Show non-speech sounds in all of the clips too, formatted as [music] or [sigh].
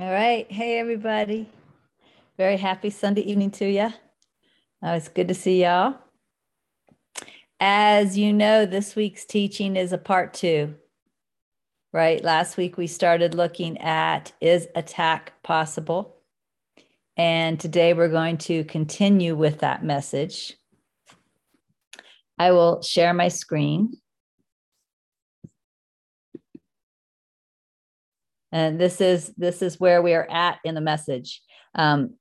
All right. Hey, everybody. Very happy Sunday evening to you. Uh, it's good to see y'all. As you know, this week's teaching is a part two, right? Last week we started looking at is attack possible? And today we're going to continue with that message. I will share my screen. And this is this is where we are at in the message. Um,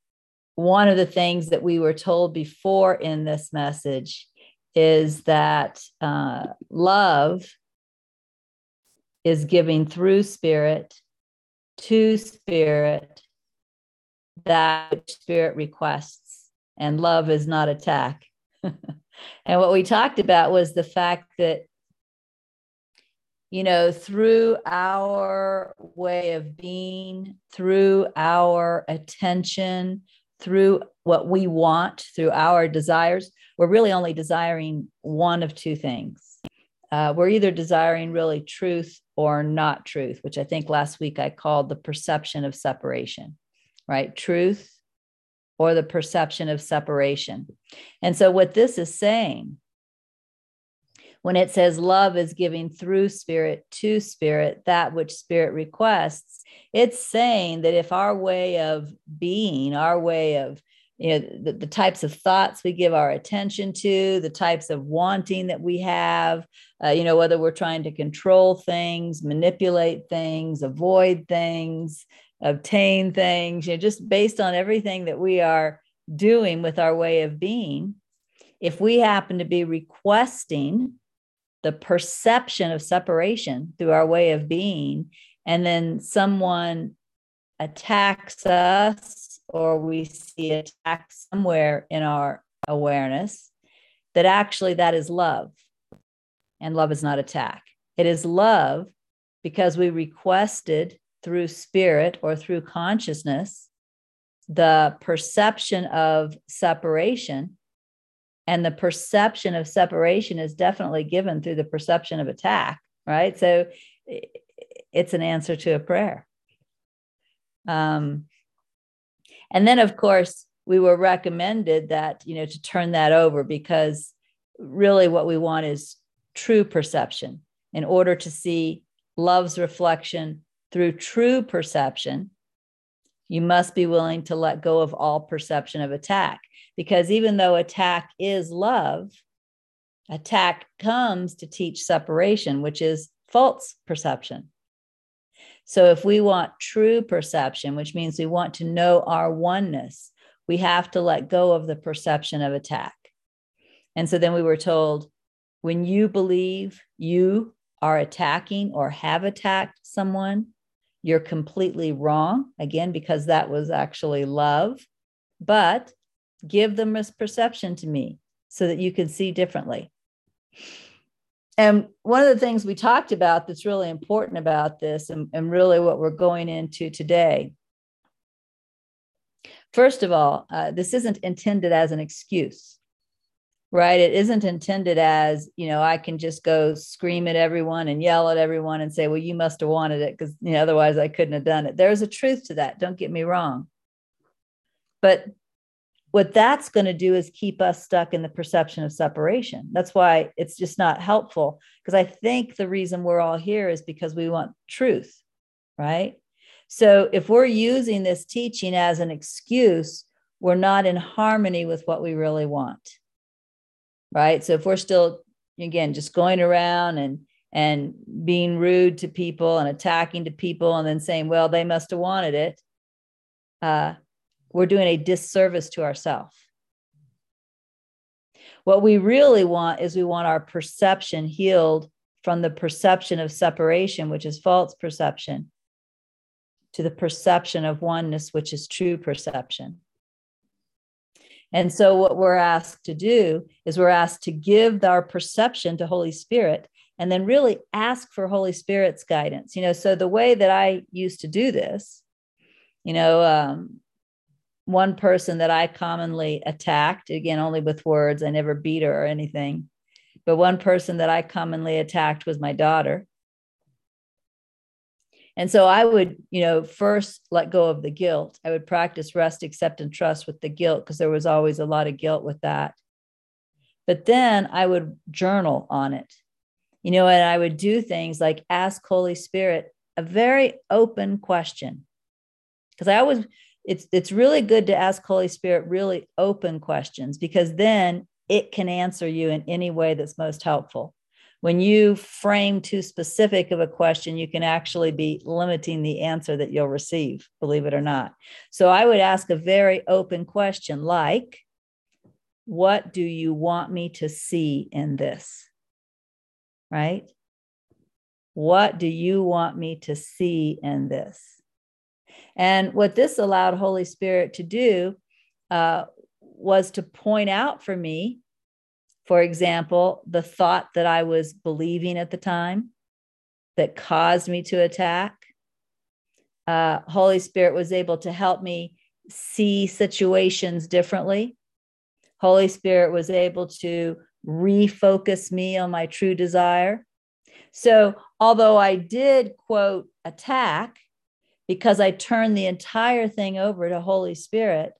one of the things that we were told before in this message is that uh, love is giving through spirit to spirit that spirit requests, and love is not attack. [laughs] and what we talked about was the fact that you know, through our way of being, through our attention, through what we want, through our desires, we're really only desiring one of two things. Uh, we're either desiring really truth or not truth, which I think last week I called the perception of separation, right? Truth or the perception of separation. And so, what this is saying when it says love is giving through spirit to spirit that which spirit requests it's saying that if our way of being our way of you know the, the types of thoughts we give our attention to the types of wanting that we have uh, you know whether we're trying to control things manipulate things avoid things obtain things you know just based on everything that we are doing with our way of being if we happen to be requesting the perception of separation through our way of being, and then someone attacks us or we see attack somewhere in our awareness, that actually that is love. And love is not attack. It is love because we requested through spirit or through consciousness the perception of separation and the perception of separation is definitely given through the perception of attack right? So it's an answer to a prayer. Um, and then of course we were recommended that you know to turn that over because really what we want is true perception. In order to see love's reflection through true perception you must be willing to let go of all perception of attack because even though attack is love, attack comes to teach separation, which is false perception. So if we want true perception, which means we want to know our oneness, we have to let go of the perception of attack. And so then we were told when you believe you are attacking or have attacked someone, you're completely wrong. Again, because that was actually love. But give the misperception to me so that you can see differently. And one of the things we talked about that's really important about this, and, and really what we're going into today, first of all, uh, this isn't intended as an excuse, right? It isn't intended as, you know, I can just go scream at everyone and yell at everyone and say, well, you must have wanted it because, you know, otherwise I couldn't have done it. There's a truth to that. Don't get me wrong. But what that's going to do is keep us stuck in the perception of separation. That's why it's just not helpful. Because I think the reason we're all here is because we want truth, right? So if we're using this teaching as an excuse, we're not in harmony with what we really want, right? So if we're still, again, just going around and and being rude to people and attacking to people and then saying, well, they must have wanted it. Uh, we're doing a disservice to ourselves. What we really want is we want our perception healed from the perception of separation, which is false perception, to the perception of oneness, which is true perception. And so, what we're asked to do is we're asked to give our perception to Holy Spirit and then really ask for Holy Spirit's guidance. You know, so the way that I used to do this, you know, um, one person that I commonly attacked, again, only with words, I never beat her or anything. But one person that I commonly attacked was my daughter. And so I would, you know, first let go of the guilt. I would practice rest, accept, and trust with the guilt because there was always a lot of guilt with that. But then I would journal on it, you know, and I would do things like ask Holy Spirit a very open question. Because I always, it's it's really good to ask Holy Spirit really open questions because then it can answer you in any way that's most helpful when you frame too specific of a question, you can actually be limiting the answer that you'll receive, believe it or not. So I would ask a very open question like, What do you want me to see in this? Right? What do you want me to see in this? And what this allowed Holy Spirit to do uh, was to point out for me for example, the thought that I was believing at the time that caused me to attack. Uh, Holy Spirit was able to help me see situations differently. Holy Spirit was able to refocus me on my true desire. So, although I did quote attack because I turned the entire thing over to Holy Spirit,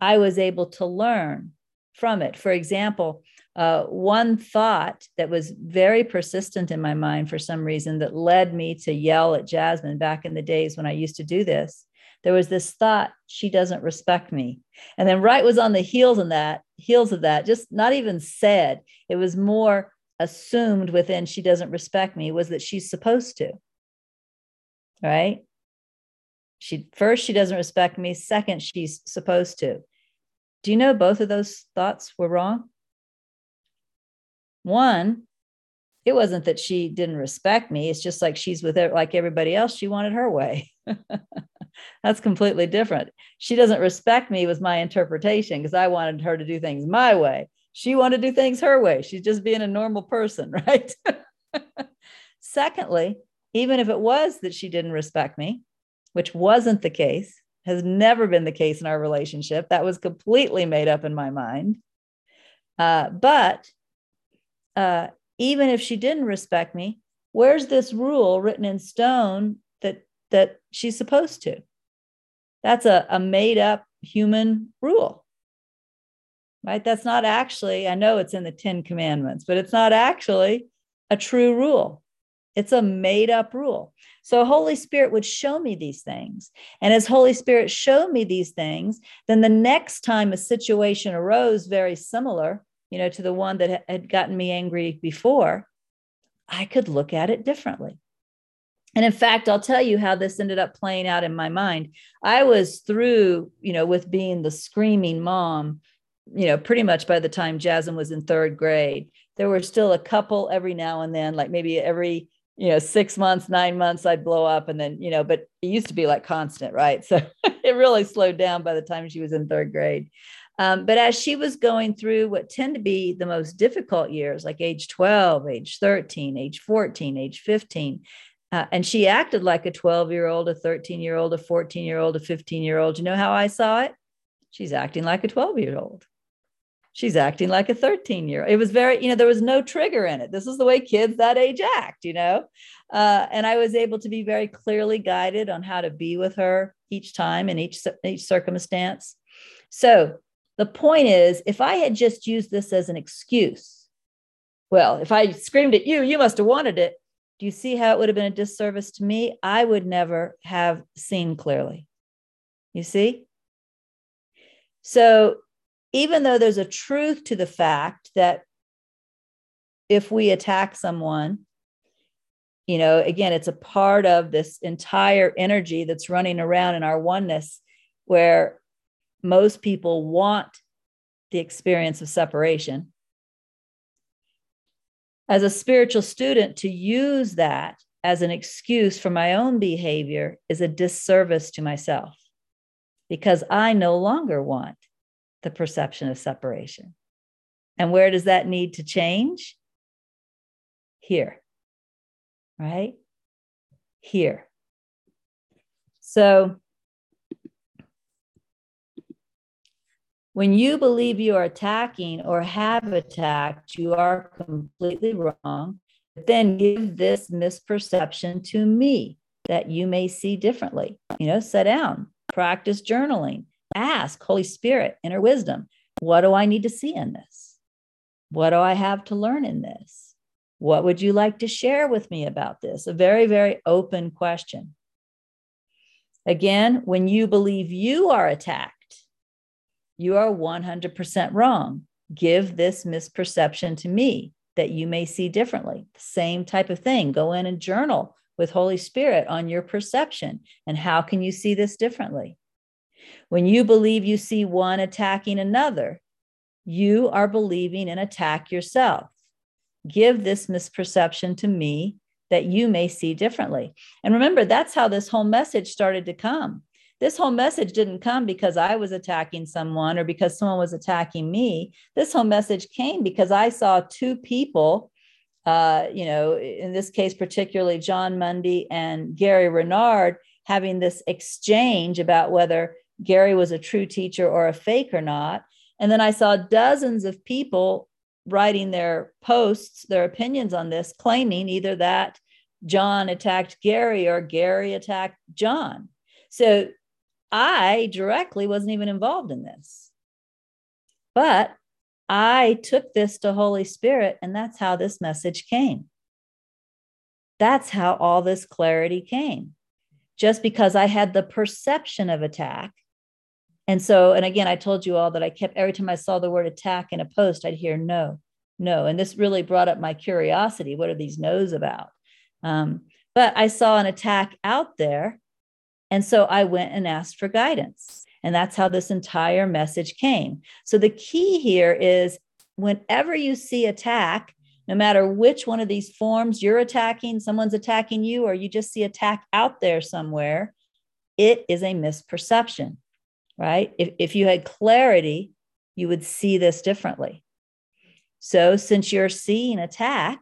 I was able to learn from it. For example, uh, one thought that was very persistent in my mind for some reason that led me to yell at Jasmine back in the days when I used to do this. There was this thought, she doesn't respect me. And then right was on the heels of that, heels of that, just not even said. It was more assumed within she doesn't respect me was that she's supposed to. Right? She first she doesn't respect me, second she's supposed to. Do you know both of those thoughts were wrong? One, it wasn't that she didn't respect me. It's just like she's with it, like everybody else. She wanted her way. [laughs] That's completely different. She doesn't respect me was my interpretation because I wanted her to do things my way. She wanted to do things her way. She's just being a normal person, [laughs] right? [laughs] Secondly, even if it was that she didn't respect me, which wasn't the case, has never been the case in our relationship, that was completely made up in my mind. Uh, but uh, even if she didn't respect me, where's this rule written in stone that that she's supposed to? That's a, a made up human rule, right? That's not actually, I know it's in the 10 commandments, but it's not actually a true rule. It's a made up rule. So Holy Spirit would show me these things. And as Holy Spirit showed me these things, then the next time a situation arose very similar, you know, to the one that had gotten me angry before, I could look at it differently. And in fact, I'll tell you how this ended up playing out in my mind. I was through, you know, with being the screaming mom, you know, pretty much by the time Jasmine was in third grade. There were still a couple every now and then, like maybe every, you know, six months, nine months, I'd blow up. And then, you know, but it used to be like constant, right? [laughs] So it really slowed down by the time she was in third grade. Um, but as she was going through what tend to be the most difficult years, like age 12, age 13, age 14, age 15, uh, and she acted like a 12 year old, a 13 year old, a 14 year old, a 15 year old. You know how I saw it? She's acting like a 12 year old. She's acting like a 13 year old. It was very, you know, there was no trigger in it. This is the way kids that age act, you know? Uh, and I was able to be very clearly guided on how to be with her each time in each, each circumstance. So the point is, if I had just used this as an excuse, well, if I screamed at you, you must have wanted it. Do you see how it would have been a disservice to me? I would never have seen clearly. You see? So, even though there's a truth to the fact that if we attack someone, you know, again, it's a part of this entire energy that's running around in our oneness where most people want the experience of separation. As a spiritual student, to use that as an excuse for my own behavior is a disservice to myself because I no longer want the perception of separation. And where does that need to change? Here, right? Here. So, When you believe you are attacking or have attacked, you are completely wrong. But then give this misperception to me. that you may see differently. You know, sit down, practice journaling, ask Holy Spirit, inner wisdom, what do I need to see in this? What do I have to learn in this? What would you like to share with me about this? A very, very open question. Again, when you believe you are attacked, you are 100% wrong. Give this misperception to me that you may see differently. Same type of thing. Go in and journal with Holy Spirit on your perception and how can you see this differently? When you believe you see one attacking another, you are believing an attack yourself. Give this misperception to me that you may see differently. And remember, that's how this whole message started to come. This whole message didn't come because I was attacking someone or because someone was attacking me. This whole message came because I saw two people, uh, you know, in this case, particularly John Mundy and Gary Renard, having this exchange about whether Gary was a true teacher or a fake or not. And then I saw dozens of people writing their posts, their opinions on this, claiming either that John attacked Gary or Gary attacked John. So I directly wasn't even involved in this. But I took this to Holy Spirit, and that's how this message came. That's how all this clarity came. Just because I had the perception of attack. And so, and again, I told you all that I kept every time I saw the word attack in a post, I'd hear no, no. And this really brought up my curiosity. What are these no's about? Um, but I saw an attack out there and so I went and asked for guidance. And that's how this entire message came. So the key here is whenever you see attack, no matter which one of these forms you're attacking, someone's attacking you, or you just see attack out there somewhere, it is a misperception, right? If, if you had clarity, you would see this differently. So since you're seeing attack,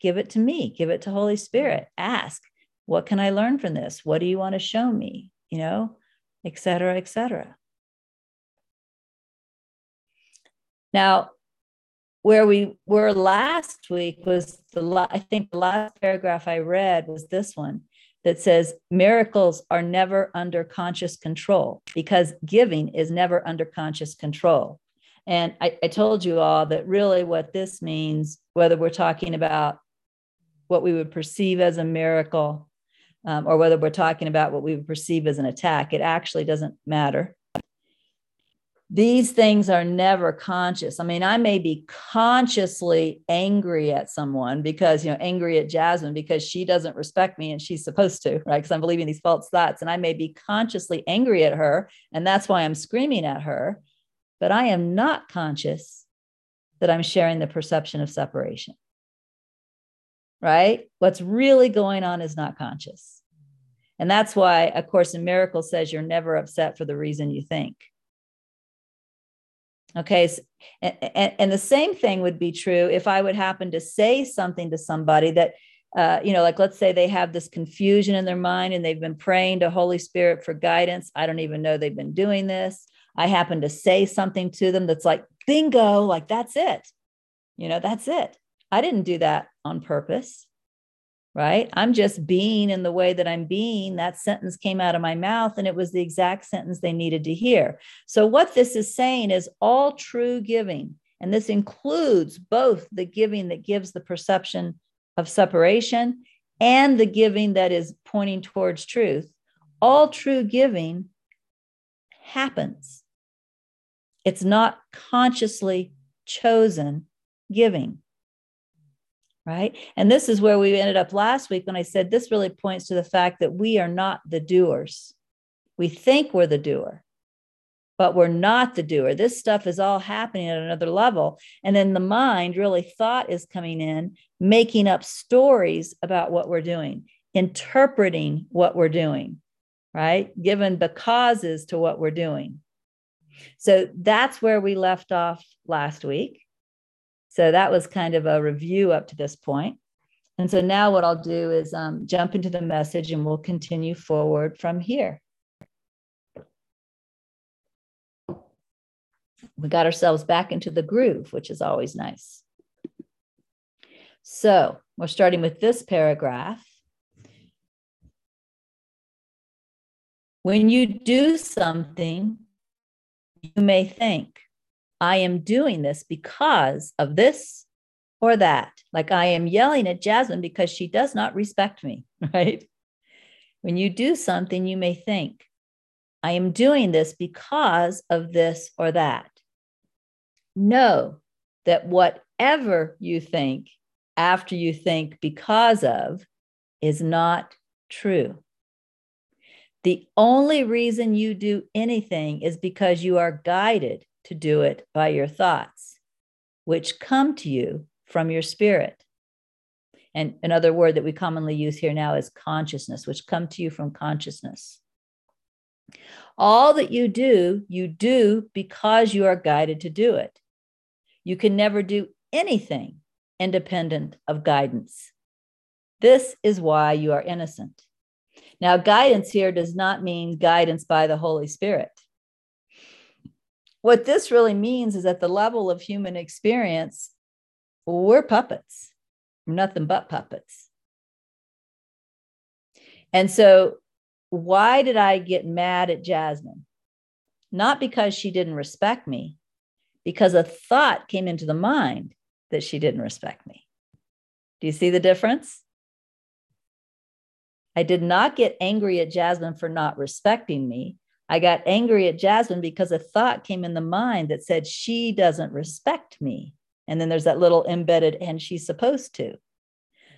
give it to me, give it to Holy Spirit, ask, what can I learn from this? What do you want to show me? You know, et cetera, et cetera. Now, where we were last week was the I think the last paragraph I read was this one that says miracles are never under conscious control because giving is never under conscious control. And I, I told you all that really what this means, whether we're talking about what we would perceive as a miracle um, or whether we're talking about what we would perceive as an attack, it actually doesn't matter. These things are never conscious. I mean, I may be consciously angry at someone because, you know, angry at Jasmine because she doesn't respect me and she's supposed to, right? Because I'm believing these false thoughts. And I may be consciously angry at her. And that's why I'm screaming at her. But I am not conscious that I'm sharing the perception of separation right? What's really going on is not conscious. And that's why A Course in Miracles says you're never upset for the reason you think. Okay. And, and, the same thing would be true if I would happen to say something to somebody that, uh, you know, like let's say they have this confusion in their mind and they've been praying to Holy Spirit for guidance. I don't even know they've been doing this. I happen to say something to them that's like, bingo, like that's it. You know, that's it. I didn't do that on purpose, right? I'm just being in the way that I'm being. That sentence came out of my mouth and it was the exact sentence they needed to hear. So, what this is saying is all true giving, and this includes both the giving that gives the perception of separation and the giving that is pointing towards truth. All true giving happens. It's not consciously chosen giving right? And this is where we ended up last week when I said this really points to the fact that we are not the doers. We think we're the doer, but we're not the doer. This stuff is all happening at another level. And then the mind, really, thought is coming in, making up stories about what we're doing, interpreting what we're doing, right? Given the causes to what we're doing. So that's where we left off last week. So that was kind of a review up to this point. And so now what I'll do is um, jump into the message and we'll continue forward from here. We got ourselves back into the groove, which is always nice. So we're starting with this paragraph. When you do something, you may think, I am doing this because of this or that. Like I am yelling at Jasmine because she does not respect me, [laughs] right? When you do something, you may think, I am doing this because of this or that. Know that whatever you think after you think because of is not true. The only reason you do anything is because you are guided to do it by your thoughts, which come to you from your spirit. And another word that we commonly use here now is consciousness, which come to you from consciousness. All that you do, you do because you are guided to do it. You can never do anything independent of guidance. This is why you are innocent. Now, guidance here does not mean guidance by the Holy Spirit. What this really means is at the level of human experience, we're puppets, we're nothing but puppets. And so, why did I get mad at Jasmine? Not because she didn't respect me, because a thought came into the mind that she didn't respect me. Do you see the difference? I did not get angry at Jasmine for not respecting me. I got angry at Jasmine because a thought came in the mind that said she doesn't respect me. And then there's that little embedded, and she's supposed to.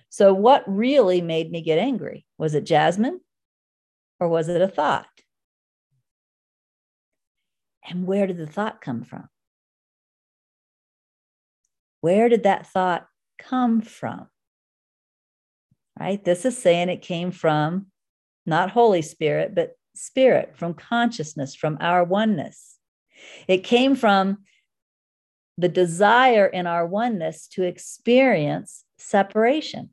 So, what really made me get angry? Was it Jasmine or was it a thought? And where did the thought come from? Where did that thought come from? right? This is saying it came from not Holy Spirit, but spirit, from consciousness, from our oneness. It came from the desire in our oneness to experience separation.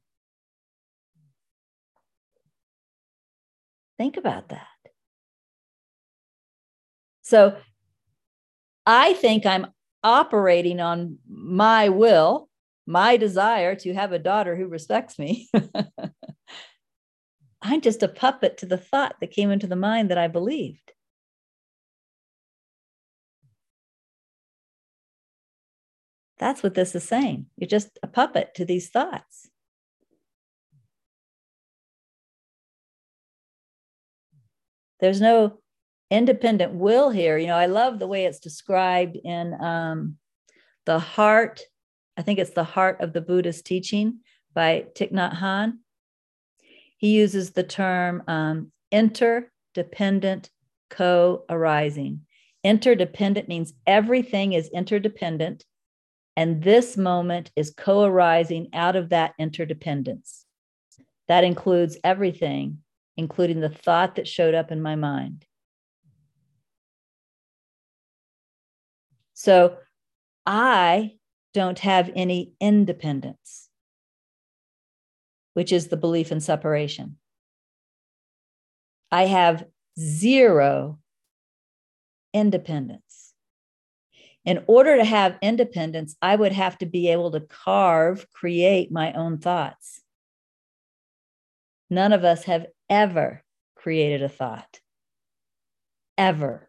Think about that. So I think I'm operating on my will my desire to have a daughter who respects me. [laughs] I'm just a puppet to the thought that came into the mind that I believed. That's what this is saying. You're just a puppet to these thoughts. There's no independent will here. You know, I love the way it's described in um, the heart I think it's The Heart of the Buddhist Teaching by Thich Nhat Hanh. He uses the term um, interdependent co arising. Interdependent means everything is interdependent, and this moment is co arising out of that interdependence. That includes everything, including the thought that showed up in my mind. So I don't have any independence, which is the belief in separation. I have zero independence. In order to have independence, I would have to be able to carve, create my own thoughts. None of us have ever created a thought, ever.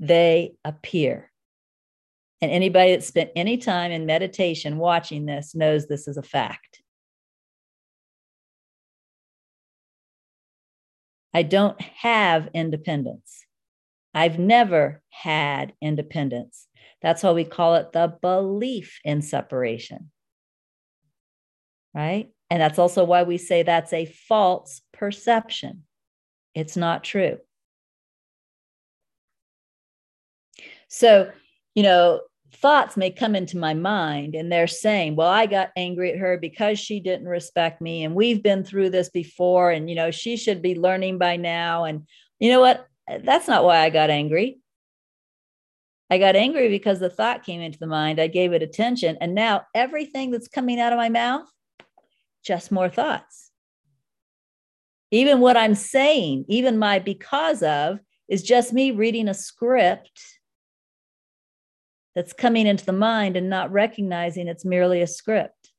They appear. And anybody that spent any time in meditation watching this knows this is a fact. I don't have independence. I've never had independence. That's why we call it the belief in separation. Right? And that's also why we say that's a false perception. It's not true. So, you know, thoughts may come into my mind and they're saying well i got angry at her because she didn't respect me and we've been through this before and you know she should be learning by now. And you know what? That's not why i got angry. I got angry because the thought came into the mind. I gave it attention. And now everything that's coming out of my mouth just more thoughts. Even what i'm saying even my because of is just me reading a script that's coming into the mind and not recognizing it's merely a script.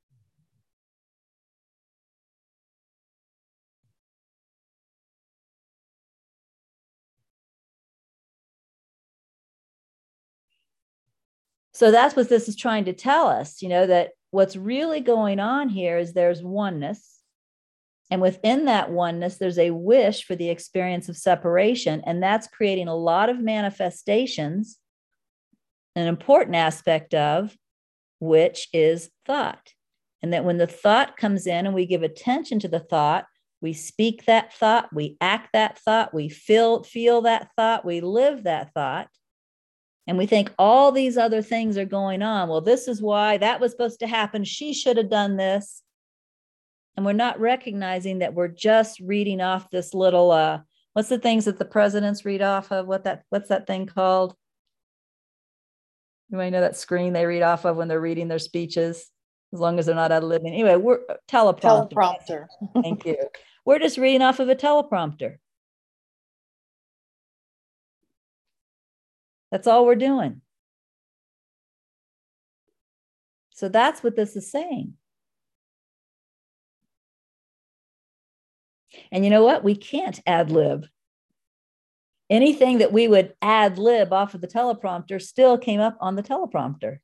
So that's what this is trying to tell us, you know, that what's really going on here is there's oneness. And within that oneness, there's a wish for the experience of separation. And that's creating a lot of manifestations an important aspect of which is thought. And that when the thought comes in and we give attention to the thought, we speak that thought, we act that thought, we feel, feel that thought, we live that thought and we think all these other things are going on. Well, this is why that was supposed to happen. She should have done this. And we're not recognizing that we're just reading off this little uh what's the things that the presidents read off of? What that what's that thing called? You might know that screen they read off of when they're reading their speeches, as long as they're not out of living. Anyway, we're uh, teleprompter. Teleprompter. [laughs] Thank you. We're just reading off of a teleprompter. That's all we're doing. So that's what this is saying. And you know what? We can't ad lib. Anything that we would ad lib off of the teleprompter still came up on the teleprompter.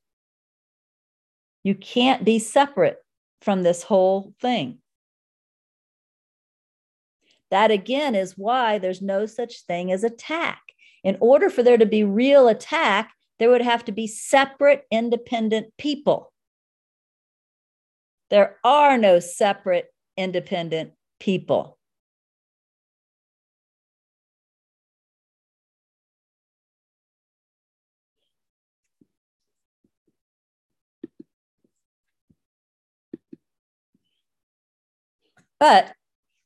You can't be separate from this whole thing. That again is why there's no such thing as attack. In order for there to be real attack, there would have to be separate, independent people. There are no separate, independent people. But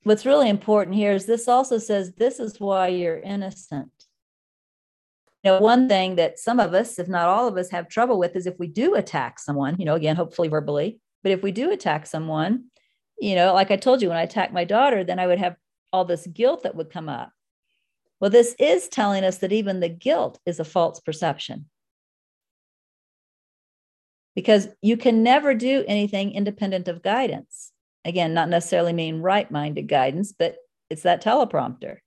what's really important here is this also says this is why you're innocent You know, one thing that some of us, if not all of us, have trouble with is if we do attack someone, you know, again, hopefully verbally, but if we do attack someone, you know, like I told you, when I attacked my daughter, then I would have all this guilt that would come up. Well, this is telling us that even the guilt is a false perception. Because you can never do anything independent of guidance. Again, not necessarily mean right minded guidance, but it's that teleprompter.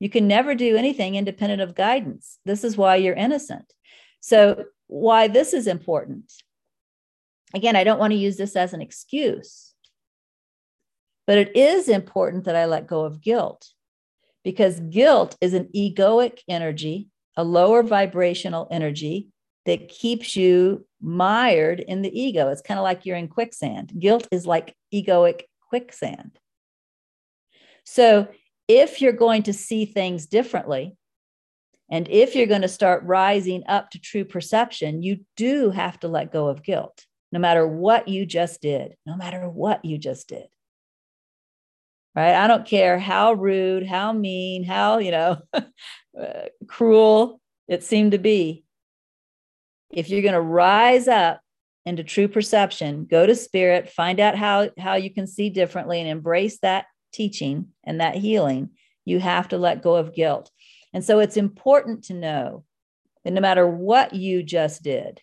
You can never do anything independent of guidance. This is why you're innocent. So, why this is important. Again, I don't want to use this as an excuse, but it is important that I let go of guilt because guilt is an egoic energy, a lower vibrational energy that keeps you mired in the ego. It's kind of like you're in quicksand. Guilt is like egoic quicksand. So if you're going to see things differently, and if you're going to start rising up to true perception, you do have to let go of guilt, no matter what you just did, no matter what you just did. Right? I don't care how rude, how mean, how, you know, [laughs] uh, cruel it seemed to be. If you're going to rise up into true perception, go to spirit, find out how, how you can see differently and embrace that teaching and that healing, you have to let go of guilt. And so it's important to know that no matter what you just did,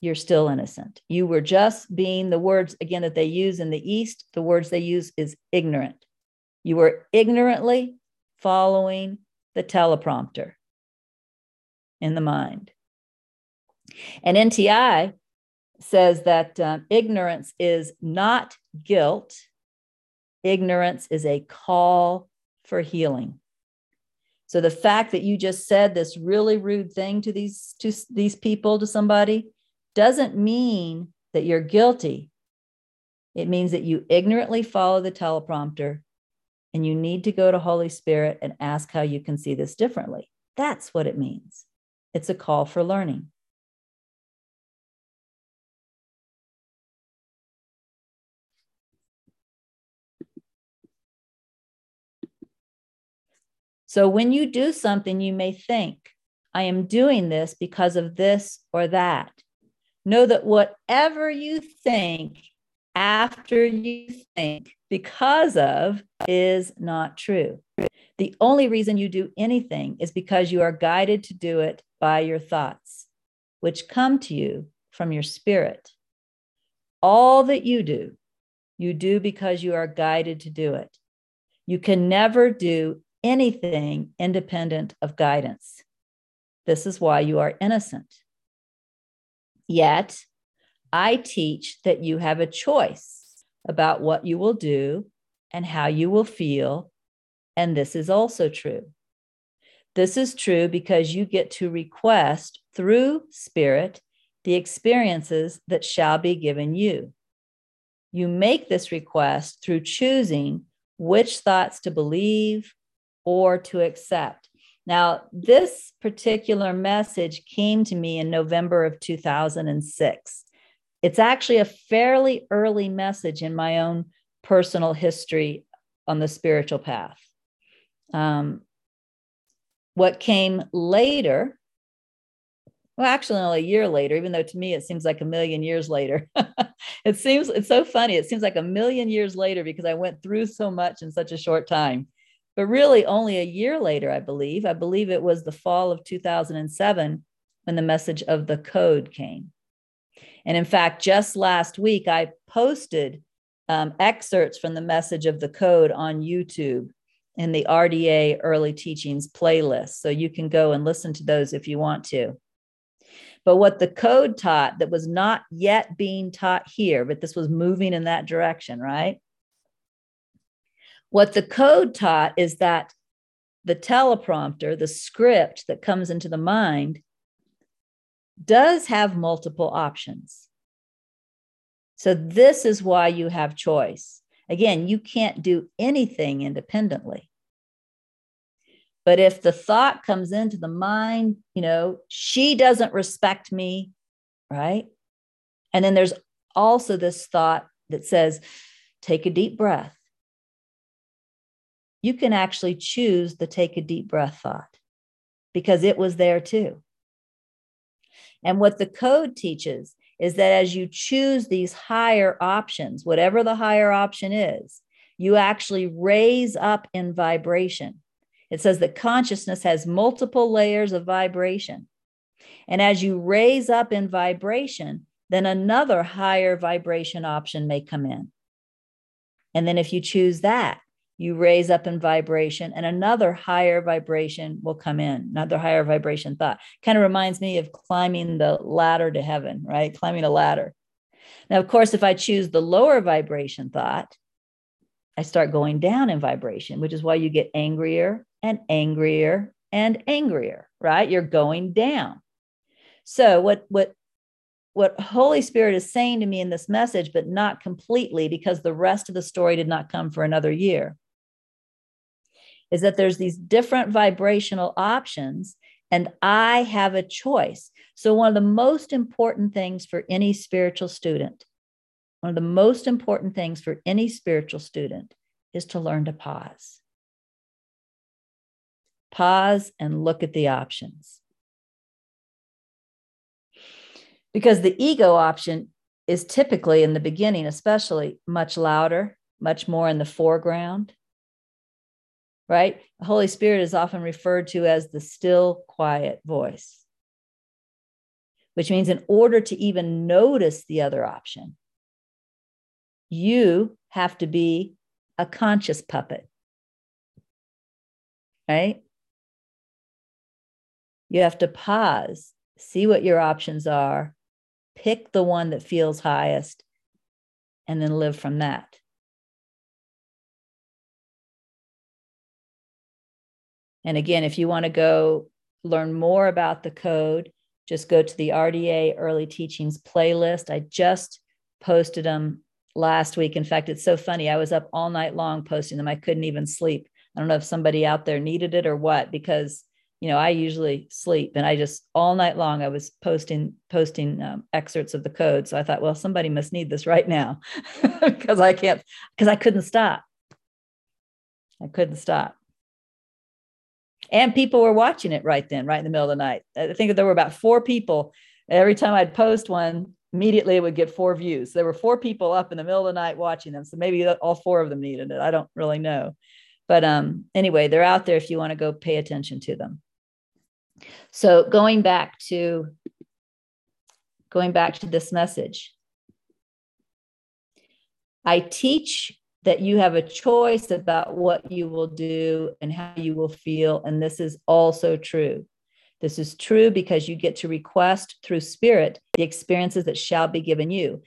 you're still innocent. You were just being the words, again, that they use in the East, the words they use is ignorant. You were ignorantly following the teleprompter in the mind. And NTI says that um, ignorance is not guilt, ignorance is a call for healing. So the fact that you just said this really rude thing to these to these people to somebody doesn't mean that you're guilty. It means that you ignorantly follow the teleprompter and you need to go to Holy Spirit and ask how you can see this differently. That's what it means. It's a call for learning. So when you do something, you may think, I am doing this because of this or that. Know that whatever you think after you think because of is not true. The only reason you do anything is because you are guided to do it by your thoughts, which come to you from your spirit. All that you do, you do because you are guided to do it. You can never do anything independent of guidance. This is why you are innocent. Yet, I teach that you have a choice about what you will do and how you will feel. And this is also true. This is true because you get to request through Spirit the experiences that shall be given you. You make this request through choosing which thoughts to believe or to accept. Now, this particular message came to me in November of 2006. It's actually a fairly early message in my own personal history on the spiritual path. Um, what came later, well, actually, only a year later, even though to me it seems like a million years later. [laughs] it seems it's so funny. It seems like a million years later because I went through so much in such a short time. But really, only a year later, I believe. I believe it was the fall of 2007 when the message of the code came. And in fact, just last week, I posted um, excerpts from the message of the code on YouTube in the RDA Early Teachings playlist. So you can go and listen to those if you want to. But what the code taught that was not yet being taught here, but this was moving in that direction, right? What the code taught is that the teleprompter, the script that comes into the mind, does have multiple options. So, this is why you have choice. Again, you can't do anything independently. But if the thought comes into the mind, you know, she doesn't respect me, right? And then there's also this thought that says, take a deep breath. You can actually choose the take a deep breath thought because it was there too. And what the code teaches is that as you choose these higher options, whatever the higher option is, you actually raise up in vibration. It says that consciousness has multiple layers of vibration. And as you raise up in vibration, then another higher vibration option may come in. And then if you choose that, you raise up in vibration and another higher vibration will come in another higher vibration thought. Kind of reminds me of climbing the ladder to heaven right? Climbing a ladder. Now of course if i choose the lower vibration thought i start going down in vibration which is why you get angrier and angrier and angrier right? You're going down. So what what what holy spirit is saying to me in this message but not completely because the rest of the story did not come for another year is that there's these different vibrational options and I have a choice. So, one of the most important things for any spiritual student, one of the most important things for any spiritual student is to learn to pause. Pause and look at the options. Because the ego option is typically in the beginning, especially much louder, much more in the foreground right? The Holy Spirit is often referred to as the still, quiet voice, which means in order to even notice the other option, you have to be a conscious puppet, right? You have to pause, see what your options are, pick the one that feels highest, and then live from that. And again, if you want to go learn more about the code, just go to the RDA Early Teachings playlist. I just posted them last week. In fact, it's so funny. I was up all night long posting them. I couldn't even sleep. I don't know if somebody out there needed it or what, because you know I usually sleep, and I just all night long I was posting posting um, excerpts of the code. So I thought, well, somebody must need this right now [laughs] because I can't because I couldn't stop. I couldn't stop and people were watching it right then, right in the middle of the night. I think there were about four people. Every time I'd post one, immediately it would get four views. There were four people up in the middle of the night watching them. So maybe all four of them needed it. I don't really know. But um, anyway, they're out there if you want to go pay attention to them. So going back to going back to this message. I teach that you have a choice about what you will do and how you will feel. And this is also true. This is true because you get to request through spirit the experiences that shall be given you.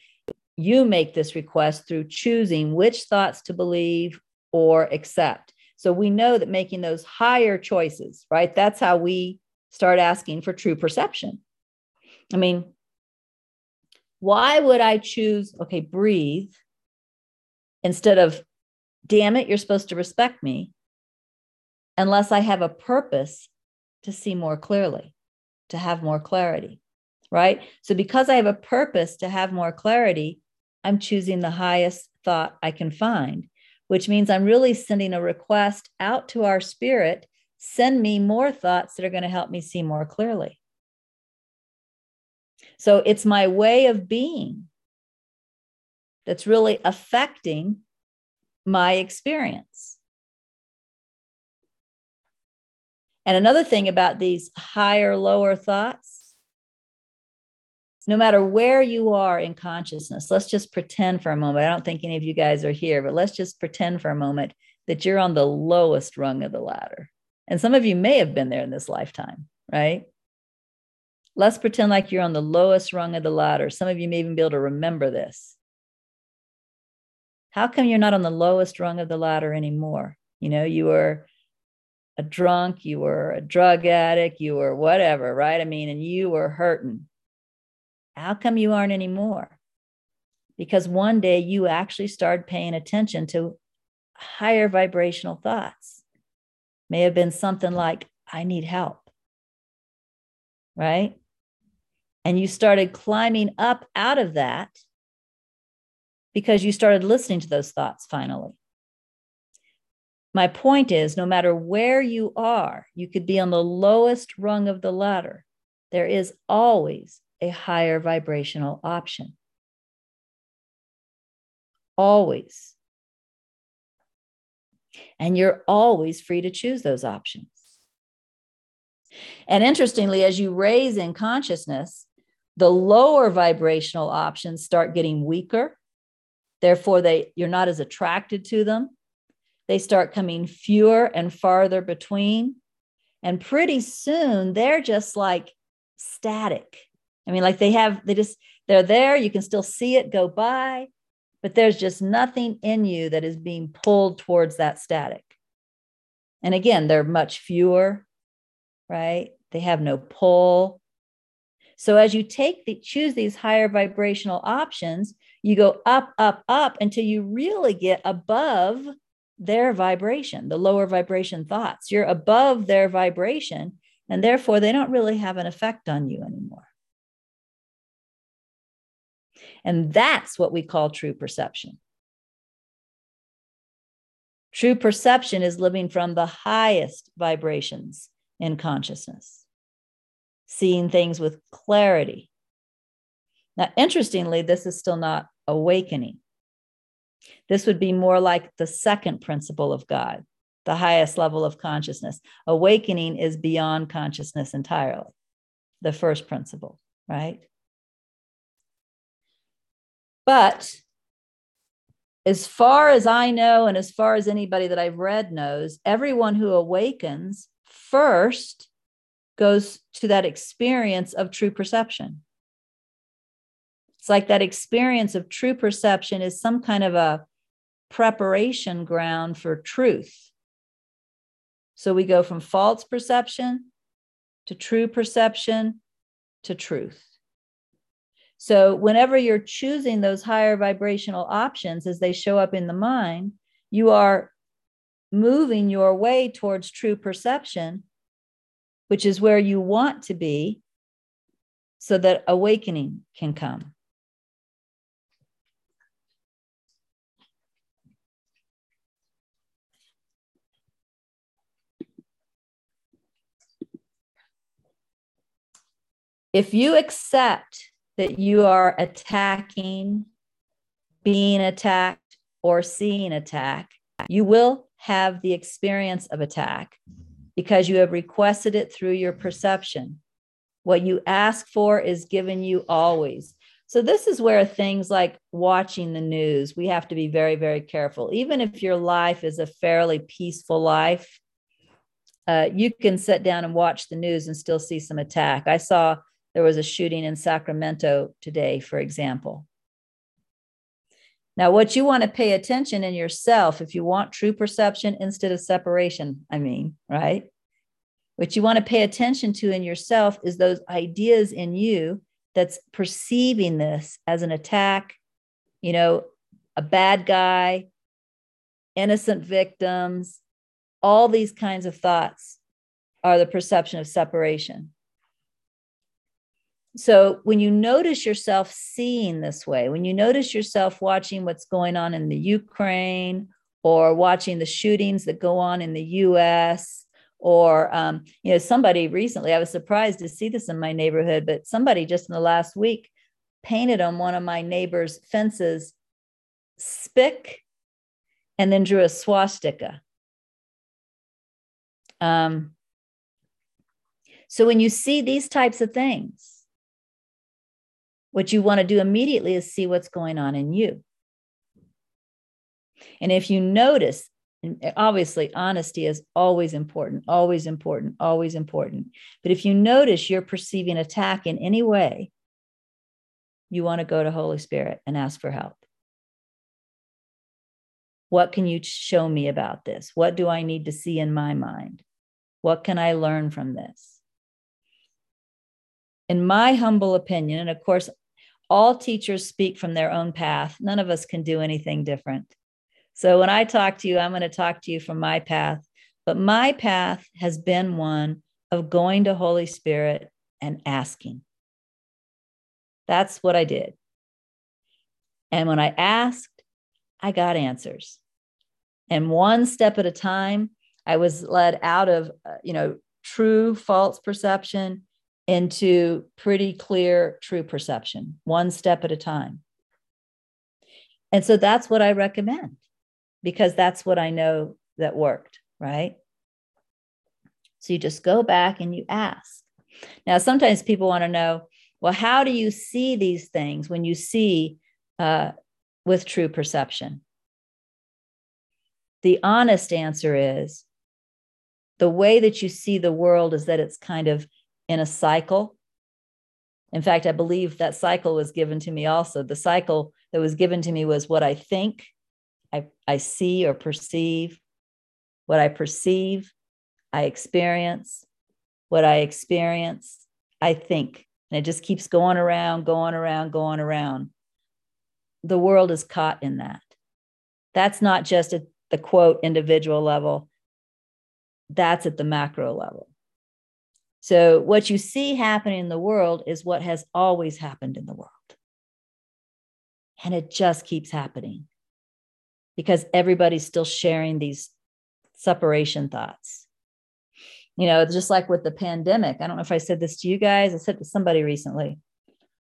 You make this request through choosing which thoughts to believe or accept. So we know that making those higher choices, right? That's how we start asking for true perception. I mean, why would I choose, okay, breathe instead of, damn it, you're supposed to respect me, unless I have a purpose to see more clearly, to have more clarity, right? So, because I have a purpose to have more clarity, I'm choosing the highest thought I can find, which means I'm really sending a request out to our spirit send me more thoughts that are going to help me see more clearly. So, it's my way of being that's really affecting my experience. And another thing about these higher, lower thoughts, no matter where you are in consciousness, let's just pretend for a moment. I don't think any of you guys are here, but let's just pretend for a moment that you're on the lowest rung of the ladder. And some of you may have been there in this lifetime, right? Let's pretend like you're on the lowest rung of the ladder. Some of you may even be able to remember this. How come you're not on the lowest rung of the ladder anymore? You know, you were a drunk, you were a drug addict, you were whatever, right? I mean, and you were hurting. How come you aren't anymore? Because one day you actually started paying attention to higher vibrational thoughts. May have been something like, I need help, right? And you started climbing up out of that because you started listening to those thoughts finally. My point is no matter where you are, you could be on the lowest rung of the ladder. There is always a higher vibrational option. Always. And you're always free to choose those options. And interestingly, as you raise in consciousness, the lower vibrational options start getting weaker. Therefore, they, you're not as attracted to them they start coming fewer and farther between. And pretty soon they're just like static. I mean, like they have, they just, they're there. You can still see it go by, but there's just nothing in you that is being pulled towards that static. And again, they're much fewer, right? They have no pull. So as you take the choose these higher vibrational options, you go up, up, up until you really get above their vibration, the lower vibration thoughts. You're above their vibration, and therefore they don't really have an effect on you anymore. And that's what we call true perception. True perception is living from the highest vibrations in consciousness, seeing things with clarity. Now, interestingly, this is still not awakening. This would be more like the second principle of God, the highest level of consciousness. Awakening is beyond consciousness entirely, the first principle, right? But as far as I know, and as far as anybody that I've read knows, everyone who awakens first goes to that experience of true perception. It's like that experience of true perception is some kind of a preparation ground for truth. So we go from false perception to true perception to truth. So, whenever you're choosing those higher vibrational options as they show up in the mind, you are moving your way towards true perception, which is where you want to be so that awakening can come. If you accept that you are attacking, being attacked, or seeing attack, you will have the experience of attack because you have requested it through your perception. What you ask for is given you always. So, this is where things like watching the news, we have to be very, very careful. Even if your life is a fairly peaceful life, uh, you can sit down and watch the news and still see some attack. I saw there was a shooting in Sacramento today, for example. Now, what you want to pay attention in yourself, if you want true perception instead of separation, I mean, right? What you want to pay attention to in yourself is those ideas in you that's perceiving this as an attack, you know, a bad guy, innocent victims, all these kinds of thoughts are the perception of separation. So when you notice yourself seeing this way, when you notice yourself watching what's going on in the Ukraine or watching the shootings that go on in the US, or um, you know somebody recently i was surprised to see this in my neighborhood but somebody just in the last week painted on one of my neighbor's fences spic and then drew a swastika. Um, so when you see these types of things what you want to do immediately is see what's going on in you. And if you notice, obviously, honesty is always important, always important, always important. But if you notice you're perceiving attack in any way, you want to go to Holy Spirit and ask for help. What can you show me about this? What do I need to see in my mind? What can I learn from this? In my humble opinion, and of course, all teachers speak from their own path. None of us can do anything different. So when I talk to you, I'm going to talk to you from my path. But my path has been one of going to Holy Spirit and asking. That's what I did. And when I asked, I got answers. And one step at a time, I was led out of, uh, you know, true false perception into pretty clear true perception, one step at a time. And so that's what I recommend because that's what I know that worked, right? So you just go back and you ask. Now, sometimes people want to know, well, how do you see these things when you see uh, with true perception? The honest answer is the way that you see the world is that it's kind of in a cycle. In fact, I believe that cycle was given to me also. The cycle that was given to me was what I think, I, I see or perceive, what I perceive, I experience, what I experience, I think. And it just keeps going around, going around, going around. The world is caught in that. That's not just at the quote individual level, that's at the macro level. So, what you see happening in the world is what has always happened in the world. And it just keeps happening because everybody's still sharing these separation thoughts. You know, just like with the pandemic. I don't know if I said this to you guys, I said to somebody recently.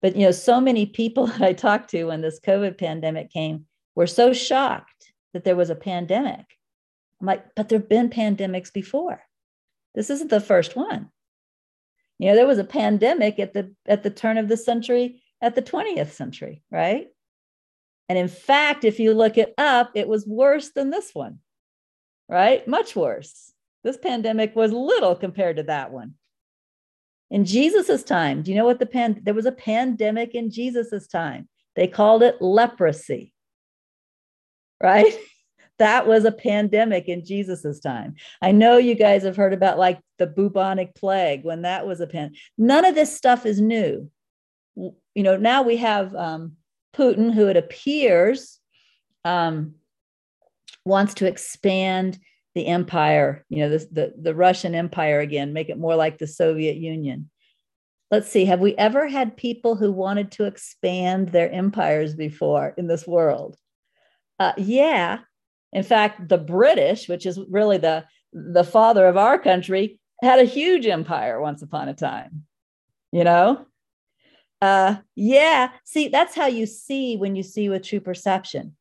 But, you know, so many people [laughs] that I talked to when this COVID pandemic came were so shocked that there was a pandemic. I'm like, but there have been pandemics before. This isn't the first one. You know, there was a pandemic at the at the turn of the century, at the 20th century, right? And in fact, if you look it up, it was worse than this one, right? Much worse. This pandemic was little compared to that one. In Jesus's time, do you know what the pan there was a pandemic in Jesus's time. They called it leprosy. Right? [laughs] that was a pandemic in Jesus's time. I know you guys have heard about like the bubonic plague when that was a pan. None of this stuff is new. You know, now we have um, Putin, who it appears um, wants to expand the empire, you know, the, the, the Russian empire again, make it more like the Soviet Union. Let's see, have we ever had people who wanted to expand their empires before in this world? Uh, yeah, in fact, the British, which is really the, the father of our country, had a huge empire once upon a time, you know? Uh, yeah, see, that's how you see when you see with true perception.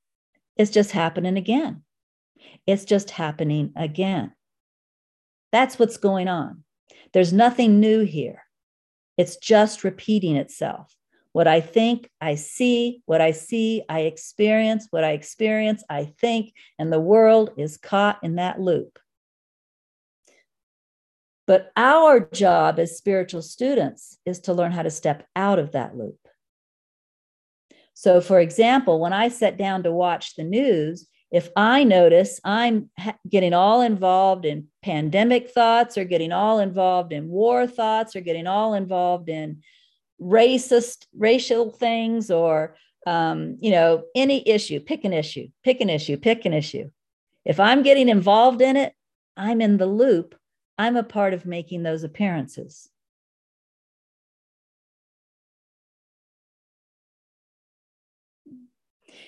It's just happening again. It's just happening again. That's what's going on. There's nothing new here. It's just repeating itself. What I think, I see. What I see, I experience. What I experience, I think. And the world is caught in that loop. But our job as spiritual students is to learn how to step out of that loop. So, for example, when I sit down to watch the news, if I notice I'm getting all involved in pandemic thoughts or getting all involved in war thoughts or getting all involved in racist racial things or um, you know any issue pick an issue pick an issue pick an issue if i'm getting involved in it i'm in the loop i'm a part of making those appearances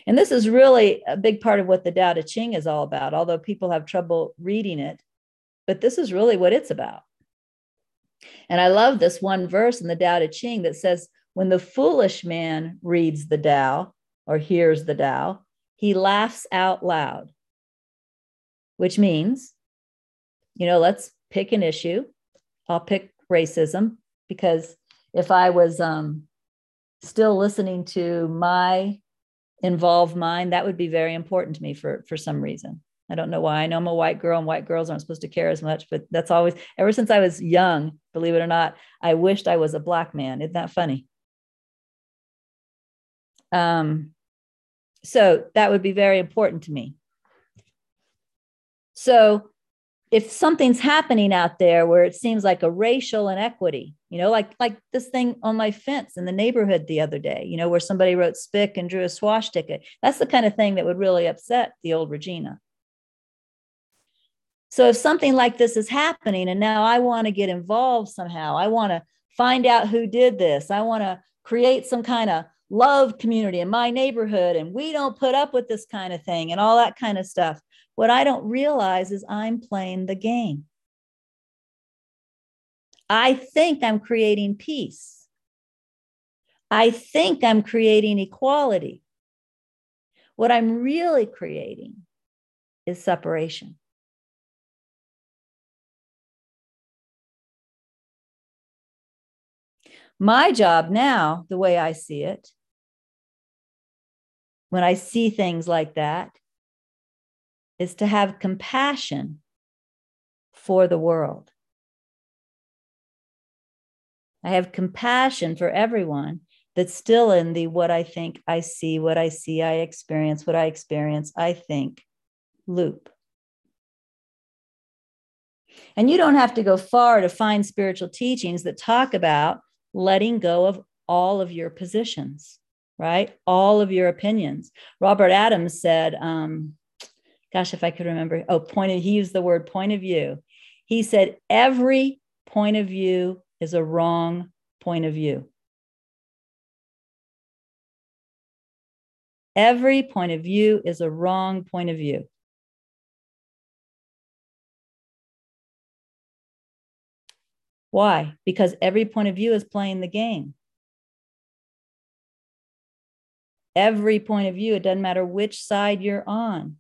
And this is really a big part of what the Tao Te Ching is all about, although people have trouble reading it. But this is really what it's about. And I love this one verse in the Tao Te Ching that says, when the foolish man reads the Tao or hears the Tao, he laughs out loud, which means, you know, let's pick an issue. I'll pick racism because if I was um, still listening to my involve mind, that would be very important to me for for some reason. I don't know why. I know I'm a white girl and white girls aren't supposed to care as much, but that's always ever since I was young, believe it or not, I wished I was a black man. Isn't that funny? Um, so that would be very important to me. So if something's happening out there where it seems like a racial inequity, you know, like like this thing on my fence in the neighborhood the other day, you know, where somebody wrote spick and drew a swastika. That's the kind of thing that would really upset the old Regina. So if something like this is happening and now I want to get involved somehow, I want to find out who did this. I want to create some kind of love community in my neighborhood and we don't put up with this kind of thing and all that kind of stuff. What I don't realize is I'm playing the game. I think I'm creating peace. I think I'm creating equality. What I'm really creating is separation. My job now, the way I see it, when I see things like that, is to have compassion for the world. I have compassion for everyone that's still in the what I think I see, what I see, I experience, what I experience, I think loop. And you don't have to go far to find spiritual teachings that talk about letting go of all of your positions, right? All of your opinions. Robert Adams said, um, gosh, if I could remember, oh, point of, he used the word point of view. He said, every point of view is a wrong point of view. Every point of view is a wrong point of view. Why? Because every point of view is playing the game. Every point of view, it doesn't matter which side you're on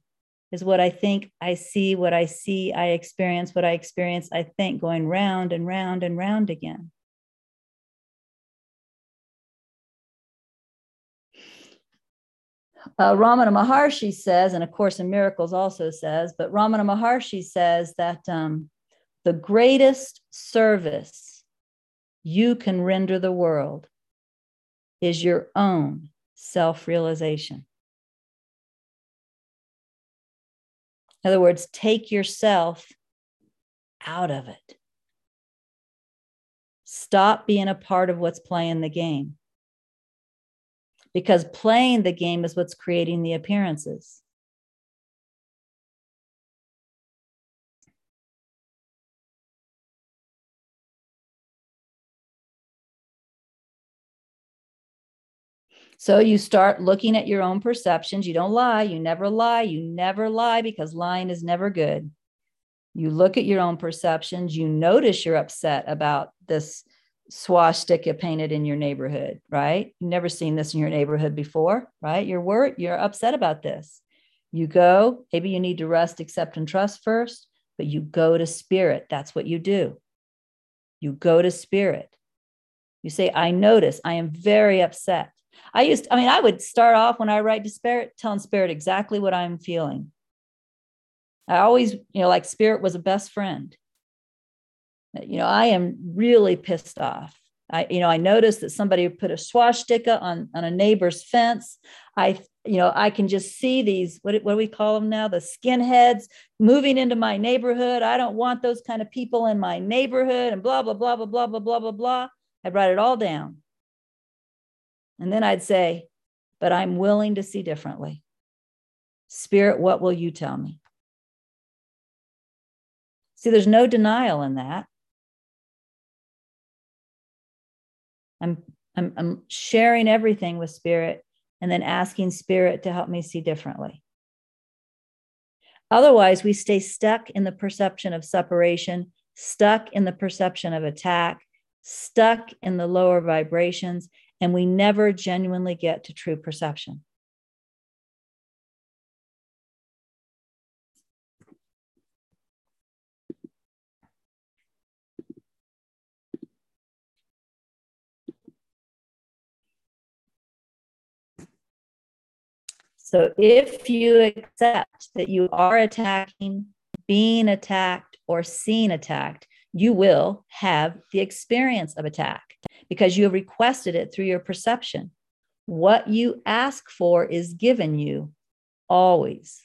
is what I think, I see, what I see, I experience, what I experience, I think, going round and round and round again. Uh, Ramana Maharshi says, and of course in Miracles also says, but Ramana Maharshi says that um, the greatest service you can render the world is your own self realization. In other words, take yourself out of it. Stop being a part of what's playing the game. Because playing the game is what's creating the appearances. So you start looking at your own perceptions. You don't lie. You never lie. You never lie because lying is never good. You look at your own perceptions. You notice you're upset about this swastika painted in your neighborhood, right? You've never seen this in your neighborhood before, right? You're worried, you're upset about this. You go, maybe you need to rest, accept, and trust first, but you go to spirit. That's what you do. You go to spirit. You say, I notice I am very upset. I used, I mean, I would start off when I write to spirit, telling spirit exactly what I'm feeling. I always, you know, like spirit was a best friend. you know, I am really pissed off. I, you know, I noticed that somebody put a swastika on, on a neighbor's fence. I, you know, I can just see these, what, what do we call them now? The skinheads moving into my neighborhood. I don't want those kind of people in my neighborhood and blah, blah, blah, blah, blah, blah, blah, blah, blah. I'd write it all down. And then I'd say, but I'm willing to see differently. Spirit, what will you tell me? See, there's no denial in that. I'm, I'm, I'm sharing everything with Spirit and then asking Spirit to help me see differently. Otherwise, we stay stuck in the perception of separation, stuck in the perception of attack, stuck in the lower vibrations, and we never genuinely get to true perception. So if you accept that you are attacking, being attacked, or seen attacked, you will have the experience of attack because you have requested it through your perception. What you ask for is given you always.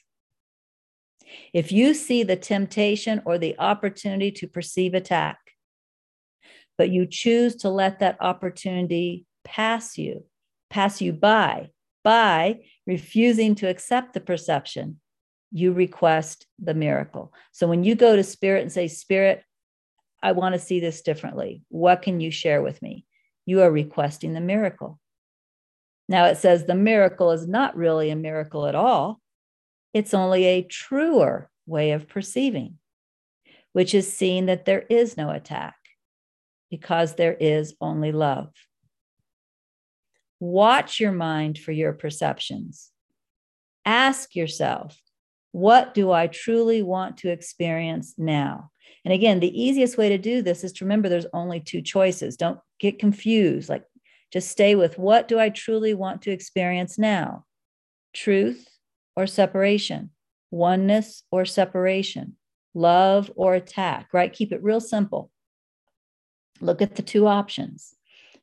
If you see the temptation or the opportunity to perceive attack, but you choose to let that opportunity pass you, pass you by, by refusing to accept the perception, you request the miracle. So when you go to spirit and say, Spirit, I want to see this differently. What can you share with me? You are requesting the miracle. Now it says the miracle is not really a miracle at all. It's only a truer way of perceiving, which is seeing that there is no attack because there is only love. Watch your mind for your perceptions. Ask yourself, what do I truly want to experience now? And again, the easiest way to do this is to remember there's only two choices. Don't get confused. Like, just stay with what do I truly want to experience now? Truth or separation? Oneness or separation? Love or attack, right? Keep it real simple. Look at the two options.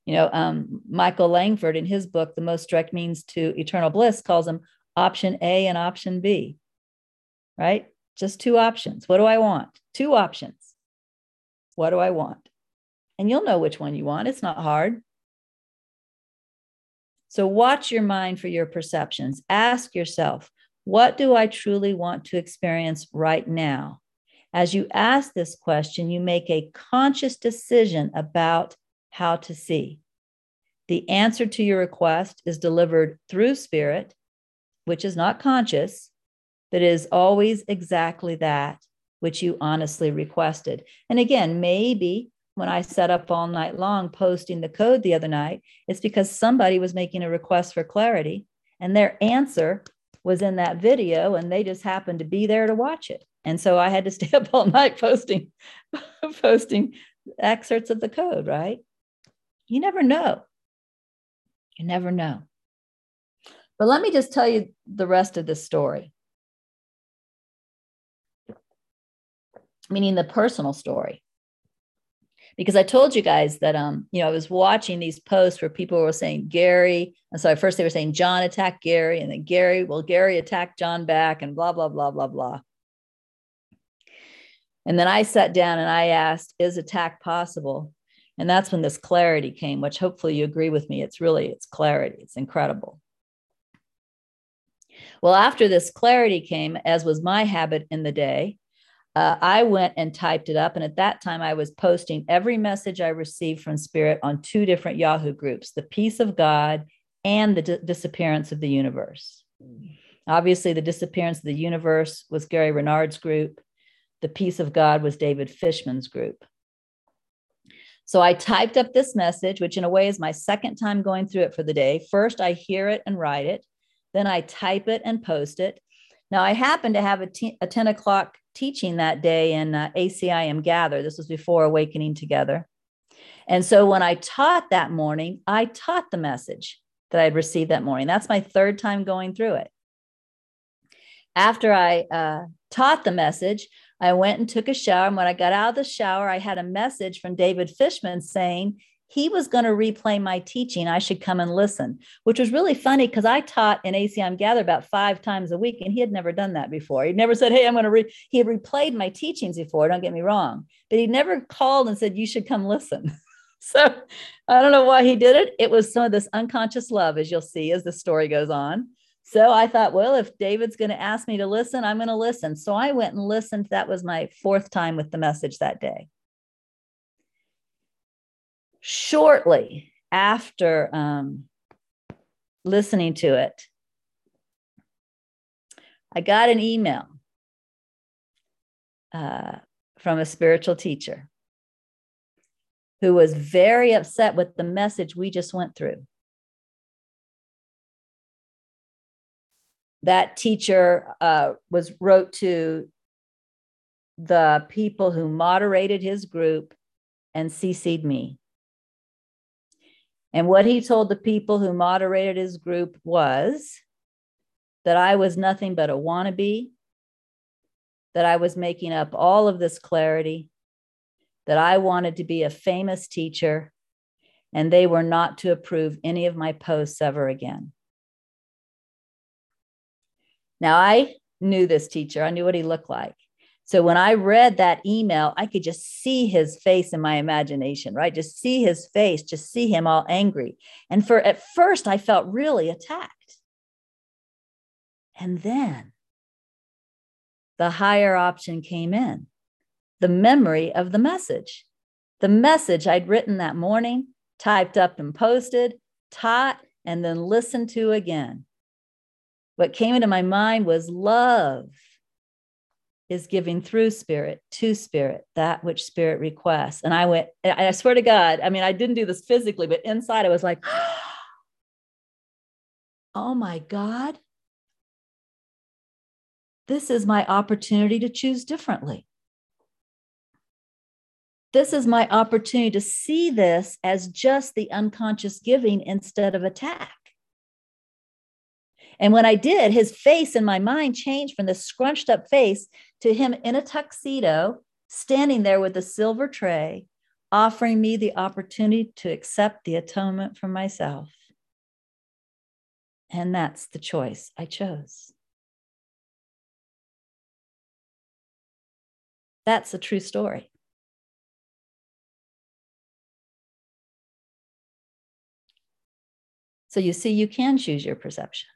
You know, um, Michael Langford in his book, The Most Direct Means to Eternal Bliss, calls them option A and option B, right? Just two options. What do I want? Two options. What do I want? And you'll know which one you want. It's not hard. So watch your mind for your perceptions. Ask yourself, what do I truly want to experience right now? As you ask this question, you make a conscious decision about how to see. The answer to your request is delivered through spirit, which is not conscious, but is always exactly that which you honestly requested. And again, maybe when I sat up all night long posting the code the other night, it's because somebody was making a request for clarity and their answer was in that video and they just happened to be there to watch it. And so I had to [laughs] stay up all night posting [laughs] posting excerpts of the code, right? You never know. You never know. But let me just tell you the rest of the story. Meaning the personal story. Because I told you guys that um, you know, I was watching these posts where people were saying Gary, and so at first they were saying John attacked Gary, and then Gary, well, Gary attacked John back, and blah, blah, blah, blah, blah. And then I sat down and I asked, is attack possible? And that's when this clarity came, which hopefully you agree with me. It's really, it's clarity. It's incredible. Well, after this clarity came, as was my habit in the day, uh, I went and typed it up. And at that time, I was posting every message I received from Spirit on two different Yahoo groups the peace of God and the d- disappearance of the universe. Obviously, the disappearance of the universe was Gary Renard's group, the peace of God was David Fishman's group. So I typed up this message, which in a way is my second time going through it for the day. First, I hear it and write it. Then I type it and post it. Now, I happened to have a, t- a 10 o'clock teaching that day in uh, ACIM Gather. This was before Awakening Together. And so when I taught that morning, I taught the message that I had received that morning. That's my third time going through it. After I uh, taught the message, I went and took a shower. And when I got out of the shower, I had a message from David Fishman saying he was going to replay my teaching. I should come and listen, which was really funny because I taught in ACIM Gather about five times a week, and he had never done that before. He'd never said, Hey, I'm going to read. He had replayed my teachings before, don't get me wrong, but he never called and said, You should come listen. [laughs] so I don't know why he did it. It was some of this unconscious love, as you'll see as the story goes on. So I thought, well, if David's going to ask me to listen, I'm going to listen. So I went and listened. That was my fourth time with the message that day. Shortly after um, listening to it, I got an email uh, from a spiritual teacher who was very upset with the message we just went through. that teacher uh, was wrote to the people who moderated his group and CC'd me. And what he told the people who moderated his group was that I was nothing but a wannabe, that I was making up all of this clarity, that I wanted to be a famous teacher, and they were not to approve any of my posts ever again. Now, I knew this teacher, I knew what he looked like. So when I read that email, I could just see his face in my imagination, right? Just see his face, just see him all angry. And for at first, I felt really attacked. And then the higher option came in the memory of the message. The message I'd written that morning, typed up and posted, taught, and then listened to again what came into my mind was love is giving through spirit to spirit that which spirit requests. And I went, I swear to God, I mean, I didn't do this physically, but inside I was like, [gasps] oh my God, this is my opportunity to choose differently. This is my opportunity to see this as just the unconscious giving instead of attack. And when I did, his face in my mind changed from this scrunched up face to him in a tuxedo, standing there with a silver tray, offering me the opportunity to accept the atonement for myself. And that's the choice I chose. That's a true story. So you see, you can choose your perception.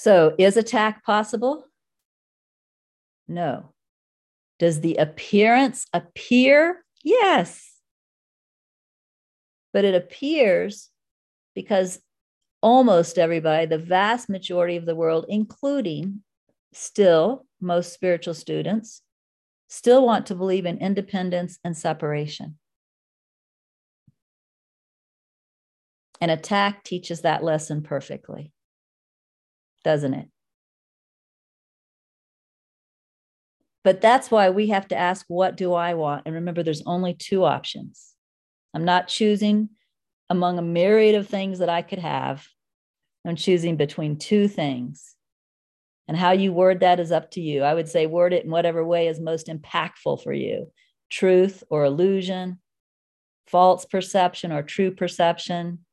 So, is attack possible? No. Does the appearance appear? Yes. But it appears because almost everybody, the vast majority of the world, including still most spiritual students, still want to believe in independence and separation. And attack teaches that lesson perfectly doesn't it? But that's why we have to ask, what do I want? And remember, there's only two options. I'm not choosing among a myriad of things that I could have. I'm choosing between two things. And how you word that is up to you. I would say word it in whatever way is most impactful for you truth or illusion, false perception or true perception,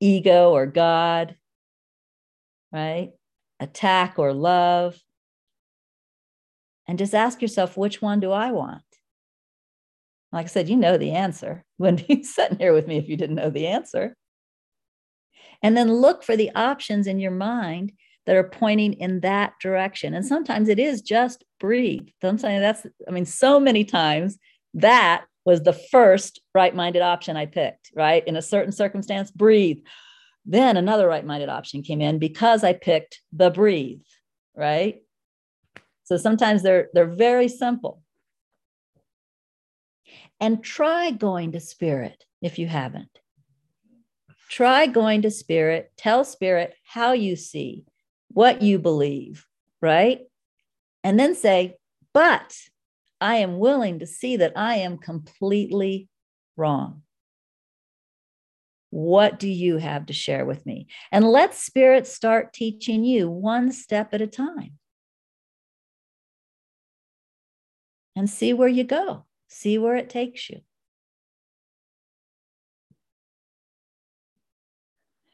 ego or God, right? Attack or love. And just ask yourself, which one do I want? Like I said, you know the answer. [laughs] Wouldn't be sitting here with me if you didn't know the answer. And then look for the options in your mind that are pointing in that direction. And sometimes it is just breathe. Sometimes that's, I mean, so many times that was the first right minded option I picked, right? In a certain circumstance, breathe. Then another right minded option came in because I picked the breathe, right? So sometimes they're, they're very simple. And try going to spirit if you haven't. Try going to spirit, tell spirit how you see, what you believe, right? And then say, but I am willing to see that I am completely wrong. What do you have to share with me? And let Spirit start teaching you one step at a time. And see where you go, see where it takes you.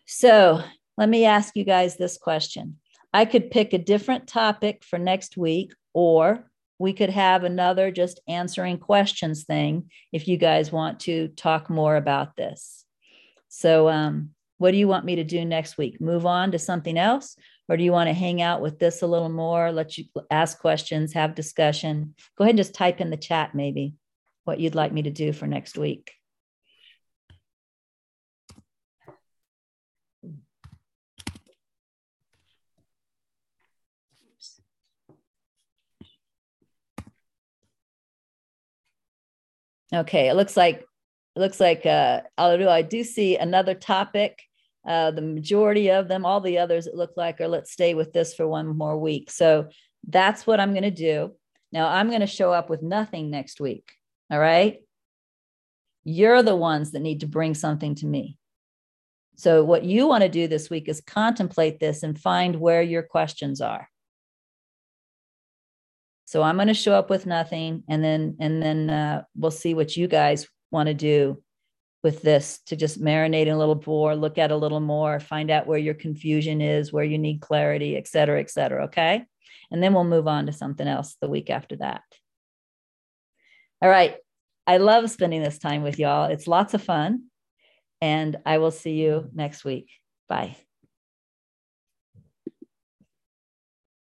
So let me ask you guys this question. I could pick a different topic for next week, or we could have another just answering questions thing if you guys want to talk more about this. So, um, what do you want me to do next week? Move on to something else? Or do you want to hang out with this a little more, let you ask questions, have discussion? Go ahead and just type in the chat, maybe, what you'd like me to do for next week. Okay, it looks like it looks like uh, I do see another topic. Uh, the majority of them, all the others, it look like are let's stay with this for one more week. So that's what I'm going to do. Now I'm going to show up with nothing next week. All right. You're the ones that need to bring something to me. So, what you want to do this week is contemplate this and find where your questions are. So I'm going to show up with nothing, and then and then uh, we'll see what you guys want to do with this to just marinate a little more, look at a little more, find out where your confusion is, where you need clarity, et cetera, et cetera. Okay, and then we'll move on to something else the week after that. All right. I love spending this time with y'all. It's lots of fun. And I will see you next week. Bye.